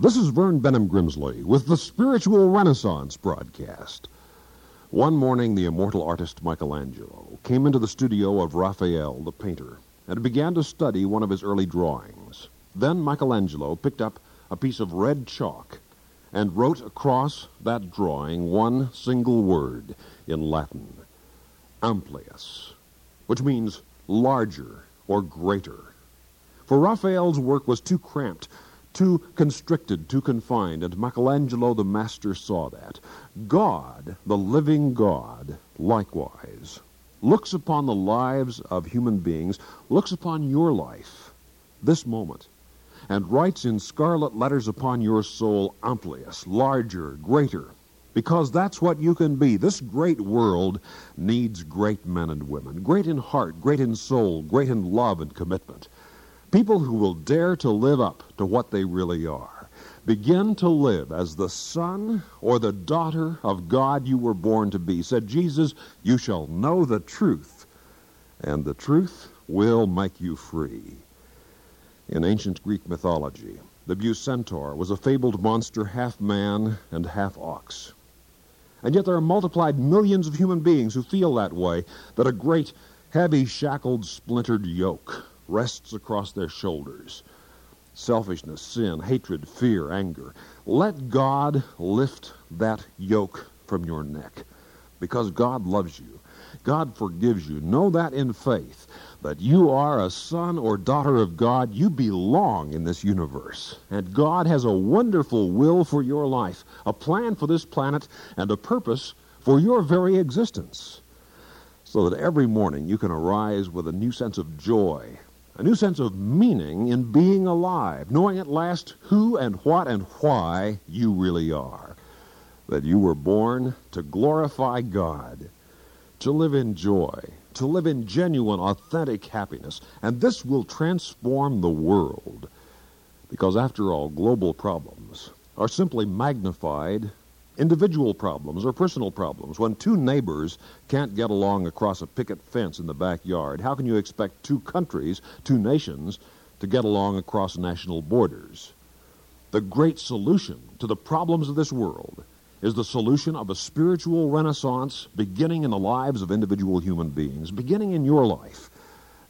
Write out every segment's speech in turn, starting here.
This is Vern Benham Grimsley with the Spiritual Renaissance broadcast. One morning, the immortal artist Michelangelo came into the studio of Raphael, the painter, and began to study one of his early drawings. Then Michelangelo picked up a piece of red chalk and wrote across that drawing one single word in Latin, amplius, which means larger or greater. For Raphael's work was too cramped, too constricted, too confined, and Michelangelo the master saw that. God, the living God, likewise, looks upon the lives of human beings, looks upon your life, this moment, and writes in scarlet letters upon your soul, amplius, larger, greater, because that's what you can be. This great world needs great men and women, great in heart, great in soul, great in love and commitment. People who will dare to live up to what they really are. Begin to live as the son or the daughter of God you were born to be. Said Jesus, You shall know the truth, and the truth will make you free. In ancient Greek mythology, the Bucentaur was a fabled monster half man and half ox. And yet there are multiplied millions of human beings who feel that way, that a great, heavy, shackled, splintered yoke rests across their shoulders. Selfishness, sin, hatred, fear, anger. Let God lift that yoke from your neck because God loves you. God forgives you. Know that in faith that you are a son or daughter of God. You belong in this universe. And God has a wonderful will for your life, a plan for this planet, and a purpose for your very existence. So that every morning you can arise with a new sense of joy, a new sense of meaning in being alive, knowing at last who and what and why you really are. That you were born to glorify God, to live in joy, to live in genuine, authentic happiness. And this will transform the world. Because after all, global problems are simply magnified individual problems or personal problems. When two neighbors can't get along across a picket fence in the backyard, how can you expect two countries, two nations, to get along across national borders? The great solution to the problems of this world is the solution of a spiritual renaissance beginning in the lives of individual human beings, beginning in your life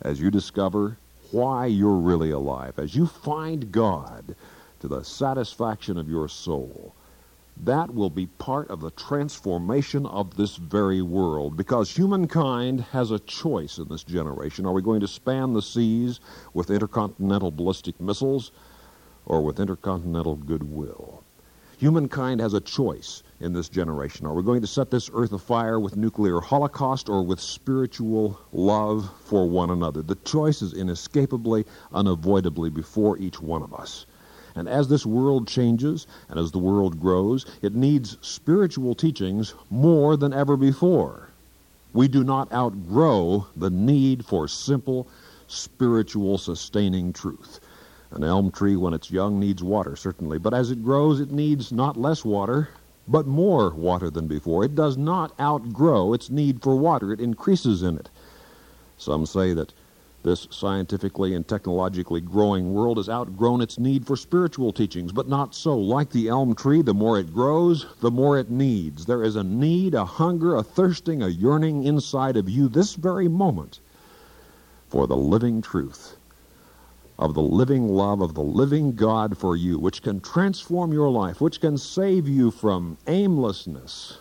as you discover why you're really alive, as you find God to the satisfaction of your soul that will be part of the transformation of this very world because humankind has a choice in this generation. Are we going to span the seas with intercontinental ballistic missiles or with intercontinental goodwill? Humankind has a choice in this generation. Are we going to set this earth afire with nuclear holocaust or with spiritual love for one another? The choice is inescapably, unavoidably before each one of us. And as this world changes and as the world grows, it needs spiritual teachings more than ever before. We do not outgrow the need for simple, spiritual, sustaining truth. An elm tree, when it's young, needs water, certainly, but as it grows, it needs not less water, but more water than before. It does not outgrow its need for water, it increases in it. Some say that this scientifically and technologically growing world has outgrown its need for spiritual teachings, but not so. Like the elm tree, the more it grows, the more it needs. There is a need, a hunger, a thirsting, a yearning inside of you this very moment for the living truth of the living love of the living God for you, which can transform your life, which can save you from aimlessness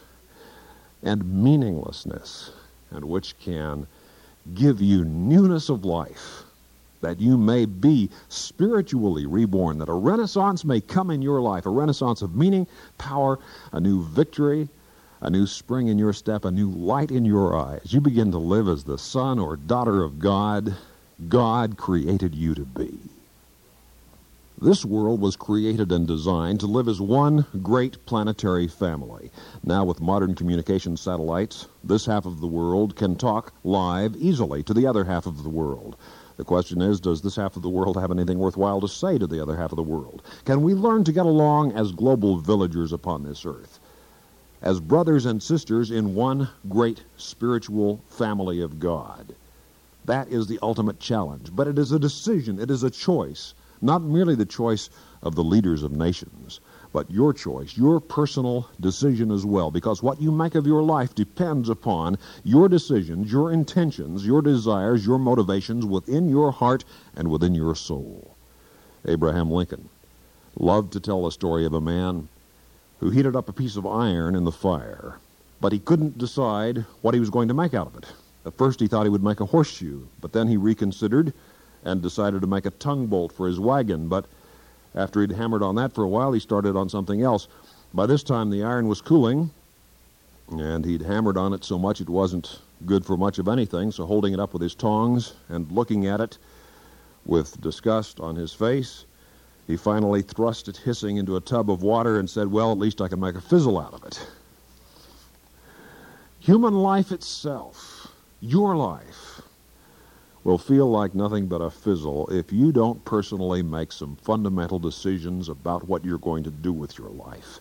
and meaninglessness, and which can give you newness of life, that you may be spiritually reborn, that a renaissance may come in your life, a renaissance of meaning, power, a new victory, a new spring in your step, a new light in your eyes. You begin to live as the son or daughter of God God created you to be. This world was created and designed to live as one great planetary family. Now, with modern communication satellites, this half of the world can talk live easily to the other half of the world. The question is, does this half of the world have anything worthwhile to say to the other half of the world? Can we learn to get along as global villagers upon this earth? As brothers and sisters in one great spiritual family of God? That is the ultimate challenge. But it is a decision, it is a choice not merely the choice of the leaders of nations, but your choice, your personal decision as well, because what you make of your life depends upon your decisions, your intentions, your desires, your motivations within your heart and within your soul. Abraham Lincoln loved to tell the story of a man who heated up a piece of iron in the fire, but he couldn't decide what he was going to make out of it. At first he thought he would make a horseshoe, but then he reconsidered and decided to make a tongue bolt for his wagon, but after he'd hammered on that for a while, he started on something else. By this time, the iron was cooling, and he'd hammered on it so much it wasn't good for much of anything, so holding it up with his tongs and looking at it with disgust on his face, he finally thrust it hissing into a tub of water and said, Well, at least I can make a fizzle out of it. Human life itself, your life, will feel like nothing but a fizzle if you don't personally make some fundamental decisions about what you're going to do with your life.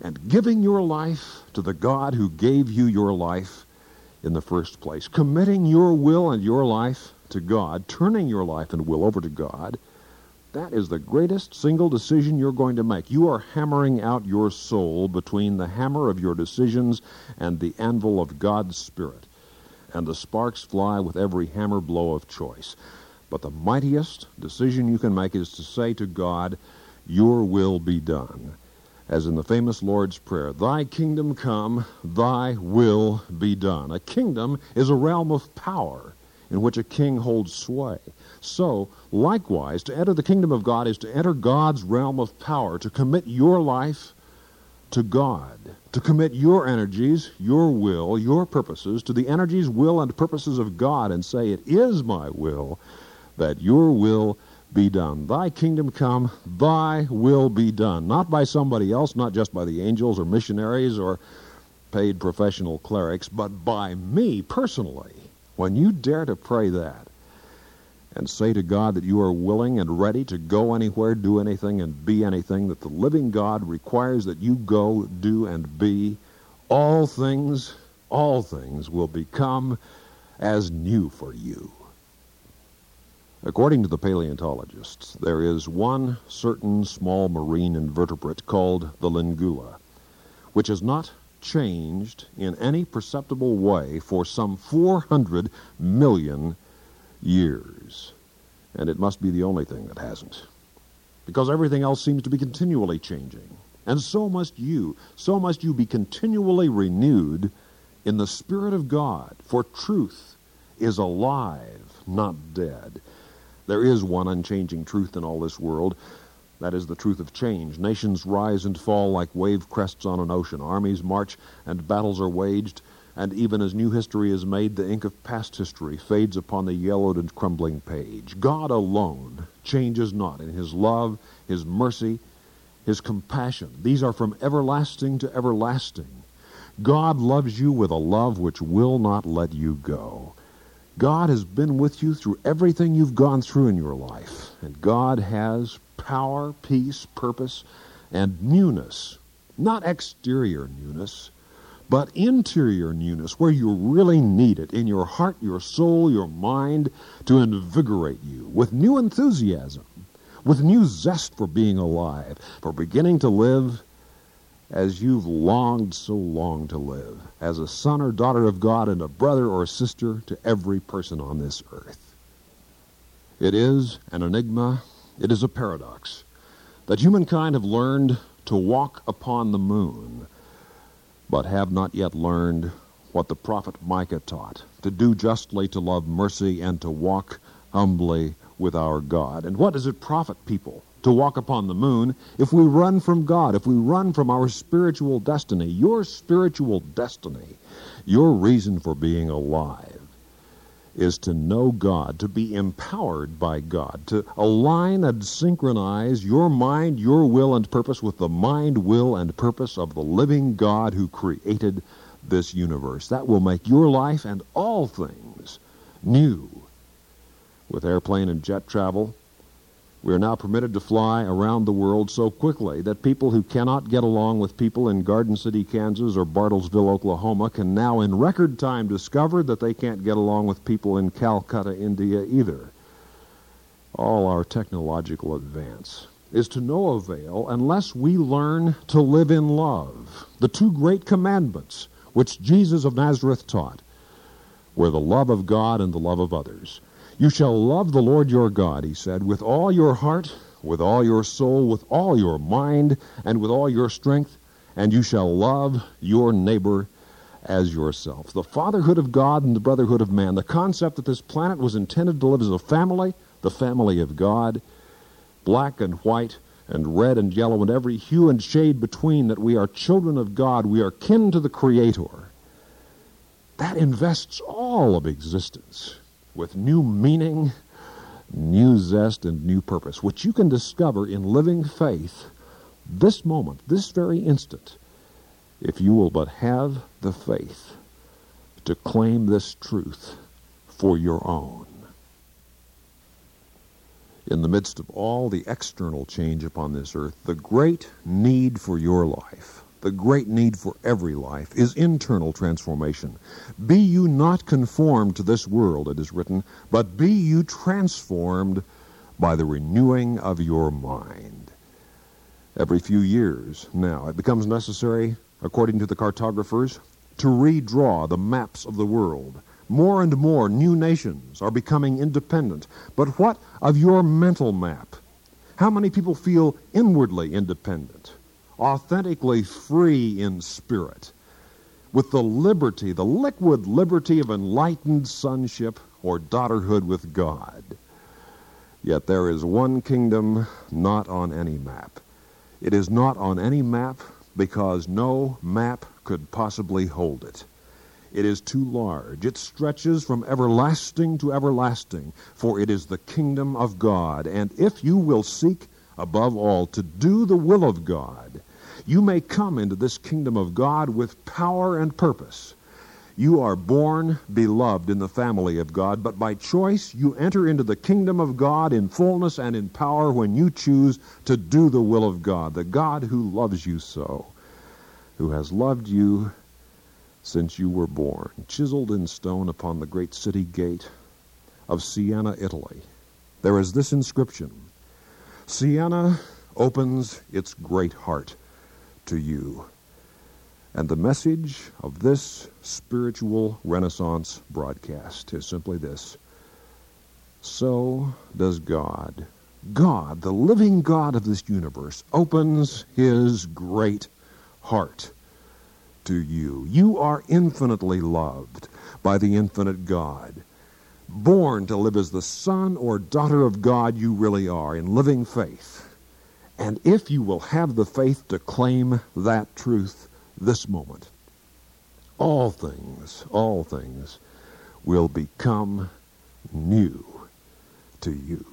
And giving your life to the God who gave you your life in the first place, committing your will and your life to God, turning your life and will over to God, that is the greatest single decision you're going to make. You are hammering out your soul between the hammer of your decisions and the anvil of God's Spirit and the sparks fly with every hammer blow of choice. But the mightiest decision you can make is to say to God, Your will be done. As in the famous Lord's Prayer, Thy kingdom come, Thy will be done. A kingdom is a realm of power in which a king holds sway. So, likewise, to enter the kingdom of God is to enter God's realm of power, to commit your life to God, to commit your energies, your will, your purposes to the energies, will, and purposes of God and say, It is my will that your will be done. Thy kingdom come, thy will be done. Not by somebody else, not just by the angels or missionaries or paid professional clerics, but by me personally. When you dare to pray that, and say to God that you are willing and ready to go anywhere, do anything, and be anything that the living God requires that you go, do, and be, all things, all things will become as new for you. According to the paleontologists, there is one certain small marine invertebrate called the lingula, which has not changed in any perceptible way for some 400 million years. And it must be the only thing that hasn't. Because everything else seems to be continually changing. And so must you. So must you be continually renewed in the Spirit of God. For truth is alive, not dead. There is one unchanging truth in all this world. That is the truth of change. Nations rise and fall like wave crests on an ocean. Armies march and battles are waged and even as new history is made, the ink of past history fades upon the yellowed and crumbling page. God alone changes not in his love, his mercy, his compassion. These are from everlasting to everlasting. God loves you with a love which will not let you go. God has been with you through everything you've gone through in your life. And God has power, peace, purpose, and newness. Not exterior newness, but interior newness, where you really need it in your heart, your soul, your mind, to invigorate you with new enthusiasm, with new zest for being alive, for beginning to live as you've longed so long to live, as a son or daughter of God and a brother or sister to every person on this earth. It is an enigma, it is a paradox, that humankind have learned to walk upon the moon but have not yet learned what the prophet Micah taught to do justly, to love mercy, and to walk humbly with our God. And what does it profit people to walk upon the moon if we run from God, if we run from our spiritual destiny? Your spiritual destiny, your reason for being alive is to know God, to be empowered by God, to align and synchronize your mind, your will, and purpose with the mind, will, and purpose of the living God who created this universe. That will make your life and all things new. With airplane and jet travel, we are now permitted to fly around the world so quickly that people who cannot get along with people in Garden City, Kansas or Bartlesville, Oklahoma can now in record time discover that they can't get along with people in Calcutta, India either. all our technological advance is to no avail unless we learn to live in love. The two great commandments which Jesus of Nazareth taught were the love of God and the love of others. You shall love the Lord your God, he said, with all your heart, with all your soul, with all your mind, and with all your strength, and you shall love your neighbor as yourself. The fatherhood of God and the brotherhood of man, the concept that this planet was intended to live as a family, the family of God, black and white, and red and yellow, and every hue and shade between, that we are children of God, we are kin to the Creator. That invests all of existence with new meaning, new zest, and new purpose, which you can discover in living faith this moment, this very instant, if you will but have the faith to claim this truth for your own. In the midst of all the external change upon this earth, the great need for your life, the great need for every life, is internal transformation. Be you not conformed to this world, it is written, but be you transformed by the renewing of your mind. Every few years now, it becomes necessary according to the cartographers, to redraw the maps of the world. More and more new nations are becoming independent. But what of your mental map? How many people feel inwardly independent, authentically free in spirit, with the liberty, the liquid liberty of enlightened sonship or daughterhood with God? Yet there is one kingdom not on any map. It is not on any map because no map could possibly hold it. It is too large. It stretches from everlasting to everlasting, for it is the kingdom of God. And if you will seek, above all, to do the will of God, you may come into this kingdom of God with power and purpose. You are born beloved in the family of God, but by choice you enter into the kingdom of God in fullness and in power when you choose to do the will of God, the God who loves you so, who has loved you since you were born, chiseled in stone upon the great city gate of Siena, Italy. There is this inscription Siena opens its great heart to you. And the message of this spiritual renaissance broadcast is simply this So does God. God, the living God of this universe, opens his great heart to you. You are infinitely loved by the infinite God. Born to live as the son or daughter of God you really are in living faith. And if you will have the faith to claim that truth, this moment, all things, all things will become new to you.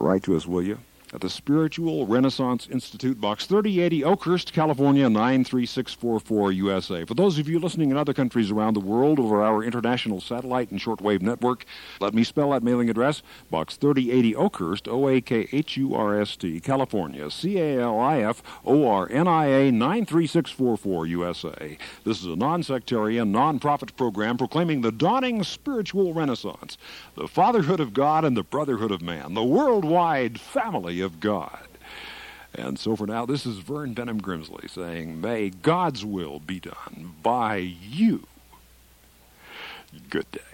Write to us, will you? At the Spiritual Renaissance Institute, Box 3080, Oakhurst, California 93644 USA. For those of you listening in other countries around the world over our international satellite and shortwave network, let me spell that mailing address Box 3080, Oakhurst, O A K H U R S T, California, C A L I F O R N I A 93644 USA. This is a non sectarian, non profit program proclaiming the dawning spiritual renaissance, the fatherhood of God and the brotherhood of man, the worldwide family of God. And so for now, this is Vern Benham Grimsley saying, May God's will be done by you. Good day.